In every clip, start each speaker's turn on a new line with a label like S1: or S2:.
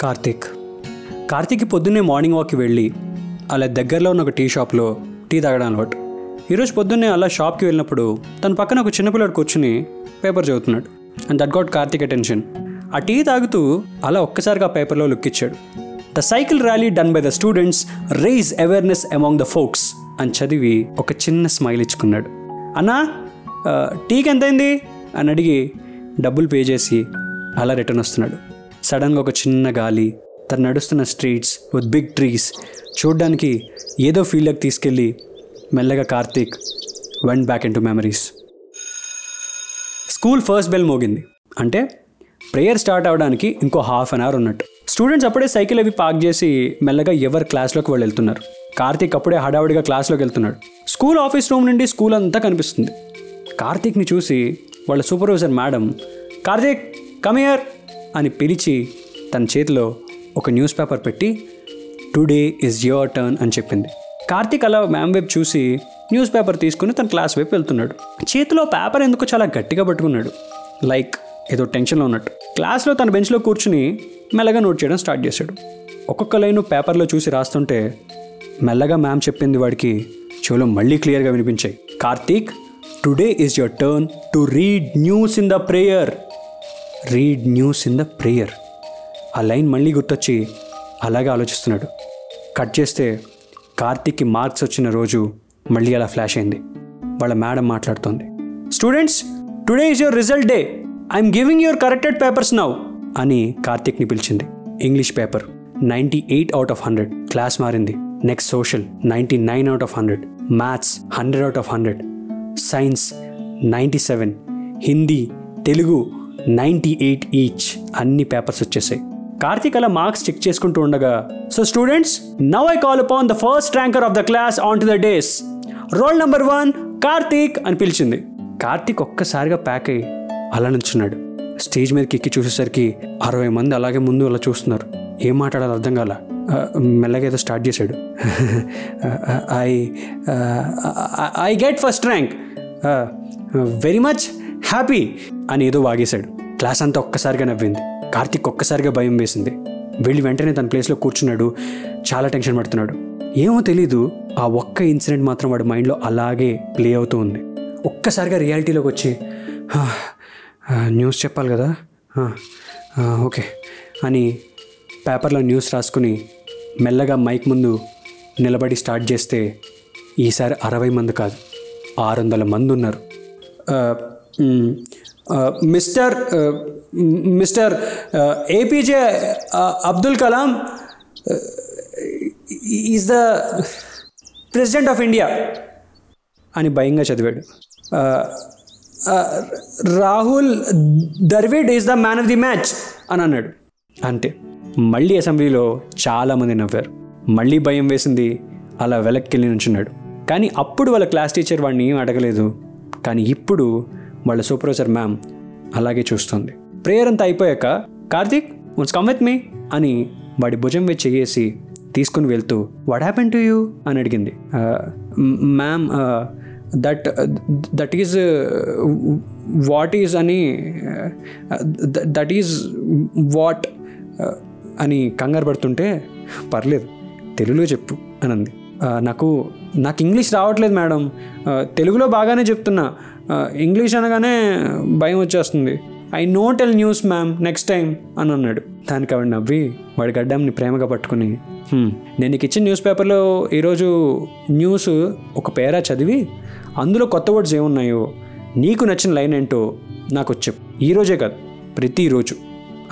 S1: కార్తీక్. కార్తీక్ పొద్దున్నే మార్నింగ్ వాక్కి వెళ్ళి అలా దగ్గరలో ఉన్న ఒక టీ షాప్లో టీ తాగడం అలవాటు. ఈరోజు పొద్దున్నే అలా షాప్కి వెళ్ళినప్పుడు తన పక్కన ఒక చిన్నపిల్లడు కూర్చుని పేపర్ చదువుతున్నాడు. And that got Karthik attention ఆ టీ తాగుతూ అలా ఒక్కసారిగా పేపర్లో లుక్ ఇచ్చాడు. The cycle rally done by the students raise awareness among the folks అని చదివి ఒక చిన్న స్మైల్ ఇచ్చుకున్నాడు. అన్నా టీకి ఎంతైంది? అని అడిగి డబ్బులు పే చేసి అలా రిటర్న్ వస్తున్నాడు. సడన్గా ఒక చిన్న గాలి తను నడుస్తున్న స్ట్రీట్స్ విత్ బిగ్ ట్రీస్ చూడ్డానికి ఏదో ఫీల్డ్కి తీసుకెళ్ళి మెల్లగా Karthik went back into memories school first bell మోగింది. అంటే ప్రేయర్ స్టార్ట్ అవడానికి ఇంకో హాఫ్ అన్ అవర్ ఉన్నట్టు. స్టూడెంట్స్ అప్పుడే సైకిల్ అవి పార్క్ చేసి మెల్లగా ఎవరు క్లాస్లోకి వాళ్ళు వెళ్తున్నారు. కార్తీక్ అప్పుడే హడావుడిగా క్లాస్లోకి వెళ్తున్నాడు. స్కూల్ ఆఫీస్ రూమ్ నుండి స్కూల్ అంతా కనిపిస్తుంది. కార్తీక్ని చూసి వాళ్ళ సూపర్వైజర్ మేడం కార్తీక్ కమియర్ అని పిలిచి తన చేతిలో ఒక న్యూస్ పేపర్ పెట్టి టుడే ఇస్ యువర్ టర్న్ అని చెప్పింది. కార్తీక్ అలా మ్యామ్ వైపు చూసి న్యూస్ పేపర్ తీసుకుని తన క్లాస్ వైపు వెళ్తున్నాడు. చేతిలో పేపర్ ఎందుకు చాలా గట్టిగా పట్టుకున్నాడు. లైక్ ఏదో టెన్షన్లో ఉన్నట్టు. క్లాస్లో తన బెంచ్లో కూర్చుని మెల్లగా నోట్ చేయడం స్టార్ట్ చేశాడు. ఒక్కొక్క లైను పేపర్లో చూసి రాస్తుంటే మెల్లగా మ్యామ్ చెప్పింది వాడికి చెవులో మళ్ళీ క్లియర్గా వినిపించాయి. Karthik today is your turn to read news in the prayer read news in the prayer. ఆ లైన్ మళ్ళీ గుర్తొచ్చి అలాగే ఆలోచిస్తున్నాడు. కట్ చేస్తే కార్తీక్కి మార్క్స్ వచ్చిన రోజు మళ్ళీ అలా ఫ్లాష్ అయింది. వాళ్ళ మేడం మాట్లాడుతోంది. Students today is your result day. I'm giving your corrected papers now అని కార్తిక్ని పిలిచింది. English paper ninety eight out of hundred. Class మారింది. Next social ninety nine out of hundred. Maths hundred out of hundred. Science ninety seven. Hindi Telugu ninety eight each అన్ని papers వచ్చేసాయి. కార్తీక్ అలా marks check చేసుకుంటూ ఉండగా so students now I call upon the first ranker of the class on to the days roll number one Karthik అని పిలిచింది. కార్తీక్ ఒక్కసారిగా pack అయ్యి అలా నుంచున్నాడు. స్టేజ్ మీదకి ఎక్కి చూసేసరికి అరవై మంది అలాగే ముందు అలా చూస్తున్నారు. ఏం మాట్లాడాలో అర్థం కాల? మెల్లగా ఏదో స్టార్ట్ చేశాడు. I I get first rank very much happy అని ఏదో వాగేశాడు. క్లాస్ అంతా ఒక్కసారిగా నవ్వింది. కార్తిక్ ఒక్కసారిగా భయం వేసింది. వెళ్ళి వెంటనే తన ప్లేస్లో కూర్చున్నాడు. చాలా టెన్షన్ పడుతున్నాడు. ఏమో తెలీదు ఆ ఒక్క ఇన్సిడెంట్ మాత్రం వాడి మైండ్లో అలాగే ప్లే అవుతూ ఉంది. ఒక్కసారిగా రియాలిటీలోకి వచ్చి న్యూస్ చెప్పాలి కదా? ఓకే అని పేపర్లో న్యూస్ రాసుకుని మెల్లగా మైక్ ముందు నిలబడి స్టార్ట్ చేస్తే ఈసారి అరవై మంది కాదు ఆరు వందల మంది ఉన్నారు. Mister mister APJ Abdul Kalam is the president of India అని భయంగా చదివాడు. Rahul Dravid is the man of the match అని అన్నాడు. అంతే. మళ్ళీ అసెంబ్లీలో చాలామంది నవ్వారు. మళ్ళీ భయం వేసింది అలా వెలక్కెళ్ళి నుంచున్నాడు. కానీ అప్పుడు వాళ్ళ క్లాస్ టీచర్ వాడిని ఏం అడగలేదు. కానీ ఇప్పుడు వాళ్ళ సూపర్వైజర్ మ్యామ్ అలాగే చూస్తుంది. ప్రేయర్ అంతా అయిపోయాక Karthik once come with me? అని వాడి భుజం మీద చెయ్యేసి తీసుకుని వెళ్తూ వాట్ హ్యాపెన్ టు యూ అని అడిగింది. Ma'am that that is what is అని దట్ ఈజ్ వాట్ అని కంగారు పడుతుంటే పర్లేదు తెలుగులో చెప్పు అని అంది నాకు నాకు ఇంగ్లీష్ రావట్లేదు మేడం. తెలుగులో బాగానే చెప్తున్నా. ఇంగ్లీష్ అనగానే భయం వచ్చేస్తుంది. I no tell news ma'am next time అని అన్నాడు. దానికి ఆవిడ నవ్వి వాడి గడ్డంని ప్రేమగా పట్టుకుని నేను నీకు ఇచ్చిన న్యూస్ పేపర్లో ఈరోజు న్యూస్ ఒక పేరా చదివి అందులో కొత్త వర్డ్స్ ఏమున్నాయో నీకు నచ్చిన లైన్ ఏంటో నాకు వచ్చి చెప్పు ఈరోజే కాదు ప్రతిరోజు.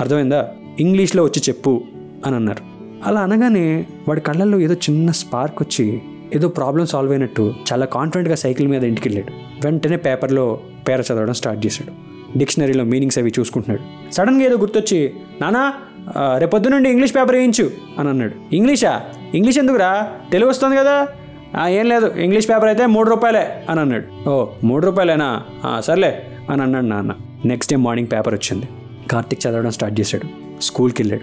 S1: అర్థమైందా? ఇంగ్లీష్లో వచ్చి చెప్పు అని అన్నారు. అలా అనగానే వాడి కళ్ళల్లో ఏదో చిన్న స్పార్క్ వచ్చి ఏదో ప్రాబ్లం సాల్వ్ అయినట్టు చాలా కాన్ఫిడెంట్గా సైకిల్ మీద ఇంటికి వెళ్ళాడు. వెంటనే పేపర్లో పేర చదవడం స్టార్ట్ చేశాడు. డిక్షనరీలో మీనింగ్స్ అవి చూసుకుంటున్నాడు. సడన్గా ఏదో గుర్తొచ్చి నానా రేపొద్దు నుండి ఇంగ్లీష్ పేపర్ వేయించు అని అన్నాడు. ఇంగ్లీషా ఇంగ్లీష్ ఎందుకురా? తెలుగు వస్తుంది కదా? ఏం లేదు ఇంగ్లీష్ పేపర్ అయితే మూడు రూపాయలే అని అన్నాడు. ఓ మూడు రూపాయలేనా? సర్లే అని అన్నాడు నాన్న. నెక్స్ట్ డే మార్నింగ్ పేపర్ వచ్చింది. కార్తిక్ చదవడం స్టార్ట్ చేశాడు. స్కూల్కి వెళ్ళాడు.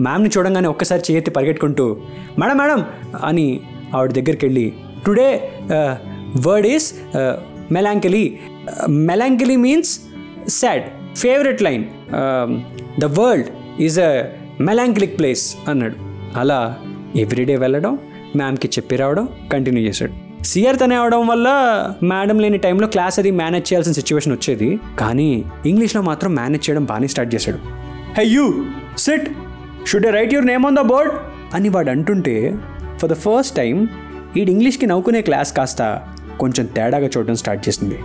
S1: మ్యామ్ని చూడంగానే ఒక్కసారి చేయెత్తి పరిగెట్టుకుంటూ మేడం మేడం అని ఆవిడ దగ్గరికి వెళ్ళి today word is melancholy. Melancholy means sad favourite line. The world is a melancholic place అన్నాడు. అలా ఎవ్రీడే వెళ్ళడం మ్యామ్కి చెప్పి రావడం కంటిన్యూ చేశాడు. సిఆర్ తనే అవడం వల్ల మేడం లేని టైంలో క్లాస్ అది మేనేజ్ చేయాల్సిన సిచ్యువేషన్ వచ్చేది. కానీ ఇంగ్లీష్లో మాత్రం మేనేజ్ చేయడం బాగానే స్టార్ట్ చేశాడు. Hi you sit. Should write your name on the board అని వాడు అంటుంటే ఫర్ ద ఫస్ట్ టైం ఈడు ఇంగ్లీష్కి నవ్వుకునే క్లాస్ కాస్త కొంచెం తేడాగా చూడడం స్టార్ట్ చేసింది.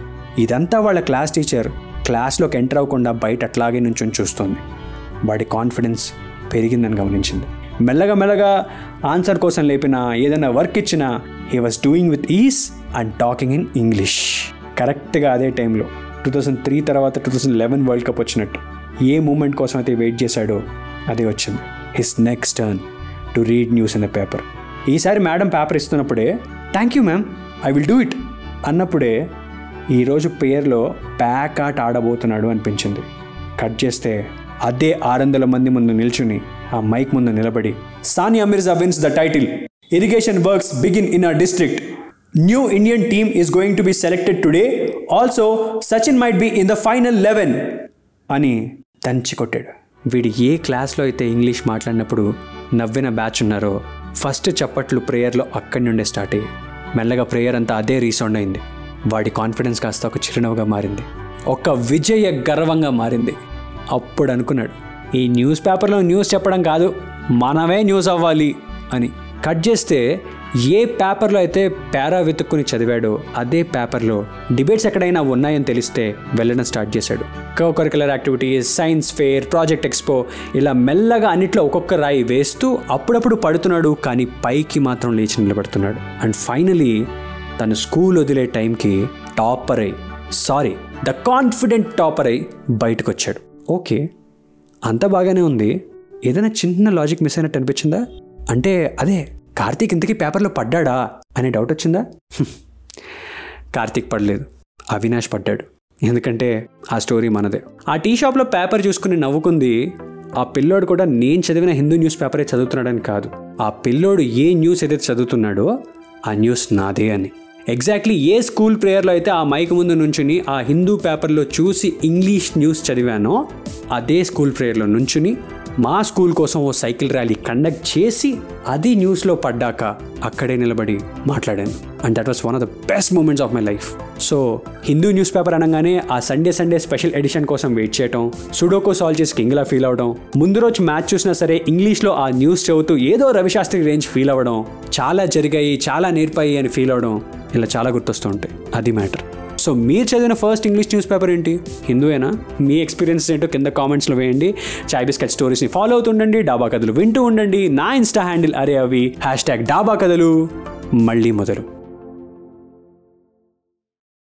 S1: ఇదంతా వాళ్ళ క్లాస్ టీచర్ క్లాస్లోకి ఎంటర్ అవ్వకుండా బయట అట్లాగే నుంచొని చూస్తోంది. వాడి కాన్ఫిడెన్స్ పెరిగిందని గమనించింది. మెల్లగా మెల్లగా ఆన్సర్ కోసం లేపిన ఏదైనా వర్క్ ఇచ్చినా he was doing with ease and talking in English కరెక్ట్గా అదే టైంలో టూ థౌసండ్ త్రీ తర్వాత two thousand eleven world cup వచ్చినట్టు. ఏ మూమెంట్ కోసం అయితే వెయిట్ చేశాడో అదే వచ్చింది. His next turn to read news in the paper ఈసారి madam paper ఇస్తున్నప్పుడే thank you ma'am I will do it అన్నప్పుడే ఈరోజు పేర్లో ప్యాక్ ఆట ఆడబోతున్నాడు అనిపించింది. కట్ చేస్తే అదే ఆరు వందల మంది ముందు నిల్చుని ఆ మైక్ ముందు నిలబడి Sania Mirza wins the title irrigation works begin in a district new Indian team is going to be selected today also Sachin might be in the final eleven అని దంచి కొట్టాడు. వీడు ఏ క్లాస్లో అయితే ఇంగ్లీష్ మాట్లాడినప్పుడు నవ్విన బ్యాచ్ ఉన్నారో ఫస్ట్ చప్పట్లు ప్రేయర్లో అక్కడి నుండే స్టార్ట్ అయ్యి మెల్లగా ప్రేయర్ అంతా అదే రీసౌండ్ అయింది. వాడి కాన్ఫిడెన్స్ కాస్త ఒక చిరునవ్వుగా మారింది. ఒక విజయ గర్వంగా మారింది. అప్పుడు అనుకున్నాడు ఈ న్యూస్ పేపర్లో న్యూస్ చెప్పడం కాదు మనమే న్యూస్ అవ్వాలి అని. కట్ చేస్తే ఏ పేపర్లో అయితే పేరా వెతుక్కుని చదివాడో అదే పేపర్లో డిబేట్స్ ఎక్కడైనా ఉన్నాయని తెలిస్తే వెళ్ళడం స్టార్ట్ చేశాడు. Co-curricular activities science fair project expo ఇలా మెల్లగా అన్నిట్లో ఒక్కొక్క రాయి వేస్తూ అప్పుడప్పుడు పడుతున్నాడు కానీ పైకి మాత్రం లేచి నిలబడుతున్నాడు. అండ్ ఫైనలీ తను స్కూల్ వదిలే టైంకి టాపర్ అయి సారీ ద కాన్ఫిడెంట్ టాపర్ అయి బయటకు వచ్చాడు ఓకే అంత బాగానే ఉంది. ఏదైనా చిన్న లాజిక్ మిస్ అయినట్టు అనిపించిందా? అంటే అదే కార్తీక్ ఇంతకీ పేపర్లో పడ్డాడా అనే డౌట్ వచ్చిందా? కార్తీక్ పడలేదు. అవినాష్ పడ్డాడు. ఎందుకంటే ఆ స్టోరీ మనదే. ఆ టీ షాప్లో పేపర్ చూసుకుని నవ్వుకుంది ఆ పిల్లోడు కూడా నేను చదివిన హిందూ న్యూస్ పేపరే చదువుతున్నాడని కాదు. ఆ పిల్లోడు ఏ న్యూస్ ఏదైతే చదువుతున్నాడో ఆ న్యూస్ నాదే అని. ఎగ్జాక్ట్లీ ఏ స్కూల్ ప్రేయర్లో అయితే ఆ మైక్ ముందు నుంచుని ఆ హిందూ పేపర్లో చూసి ఇంగ్లీష్ న్యూస్ చదివానో అదే స్కూల్ ప్రేయర్లో నుంచుని మా స్కూల్ కోసం ఓ సైకిల్ ర్యాలీ కండక్ట్ చేసి అది న్యూస్లో పడ్డాక అక్కడే నిలబడి మాట్లాడాను. And that was one of the best moments of my life so Hindu newspaper అనగానే ఆ సండే సండే స్పెషల్ ఎడిషన్ కోసం వెయిట్ చేయటం సుడోకో సాల్వ్ చేసి కింగ్లా ఫీల్ అవడం ముందు రోజు మ్యాచ్ చూసినా సరే ఇంగ్లీష్లో ఆ న్యూస్ చదువుతూ ఏదో రవిశాస్త్రి రేంజ్ ఫీల్ అవ్వడం చాలా జరిగాయి చాలా నేర్పాయి అని ఫీల్ అవడం ఇలా చాలా గుర్తొస్తూ ఉంటాయి. అది మ్యాటర్ సో మీరు చదివిన ఫస్ట్ ఇంగ్లీష్ న్యూస్ పేపర్ ఏంటి? హిందూయేనా? మీ ఎక్స్పీరియన్స్ ఏంటో కింద కామెంట్స్లో వేయండి. చాయ్ బిస్కెట్ స్టోరీస్ని ఫాలో అవుతుండండి డాబా కథలు వింటూ ఉండండి. నా ఇన్స్టా హ్యాండిల్ అరే అవి. హ్యాష్ ట్యాగ్ డాబా కథలు. మళ్ళీ మొదలు.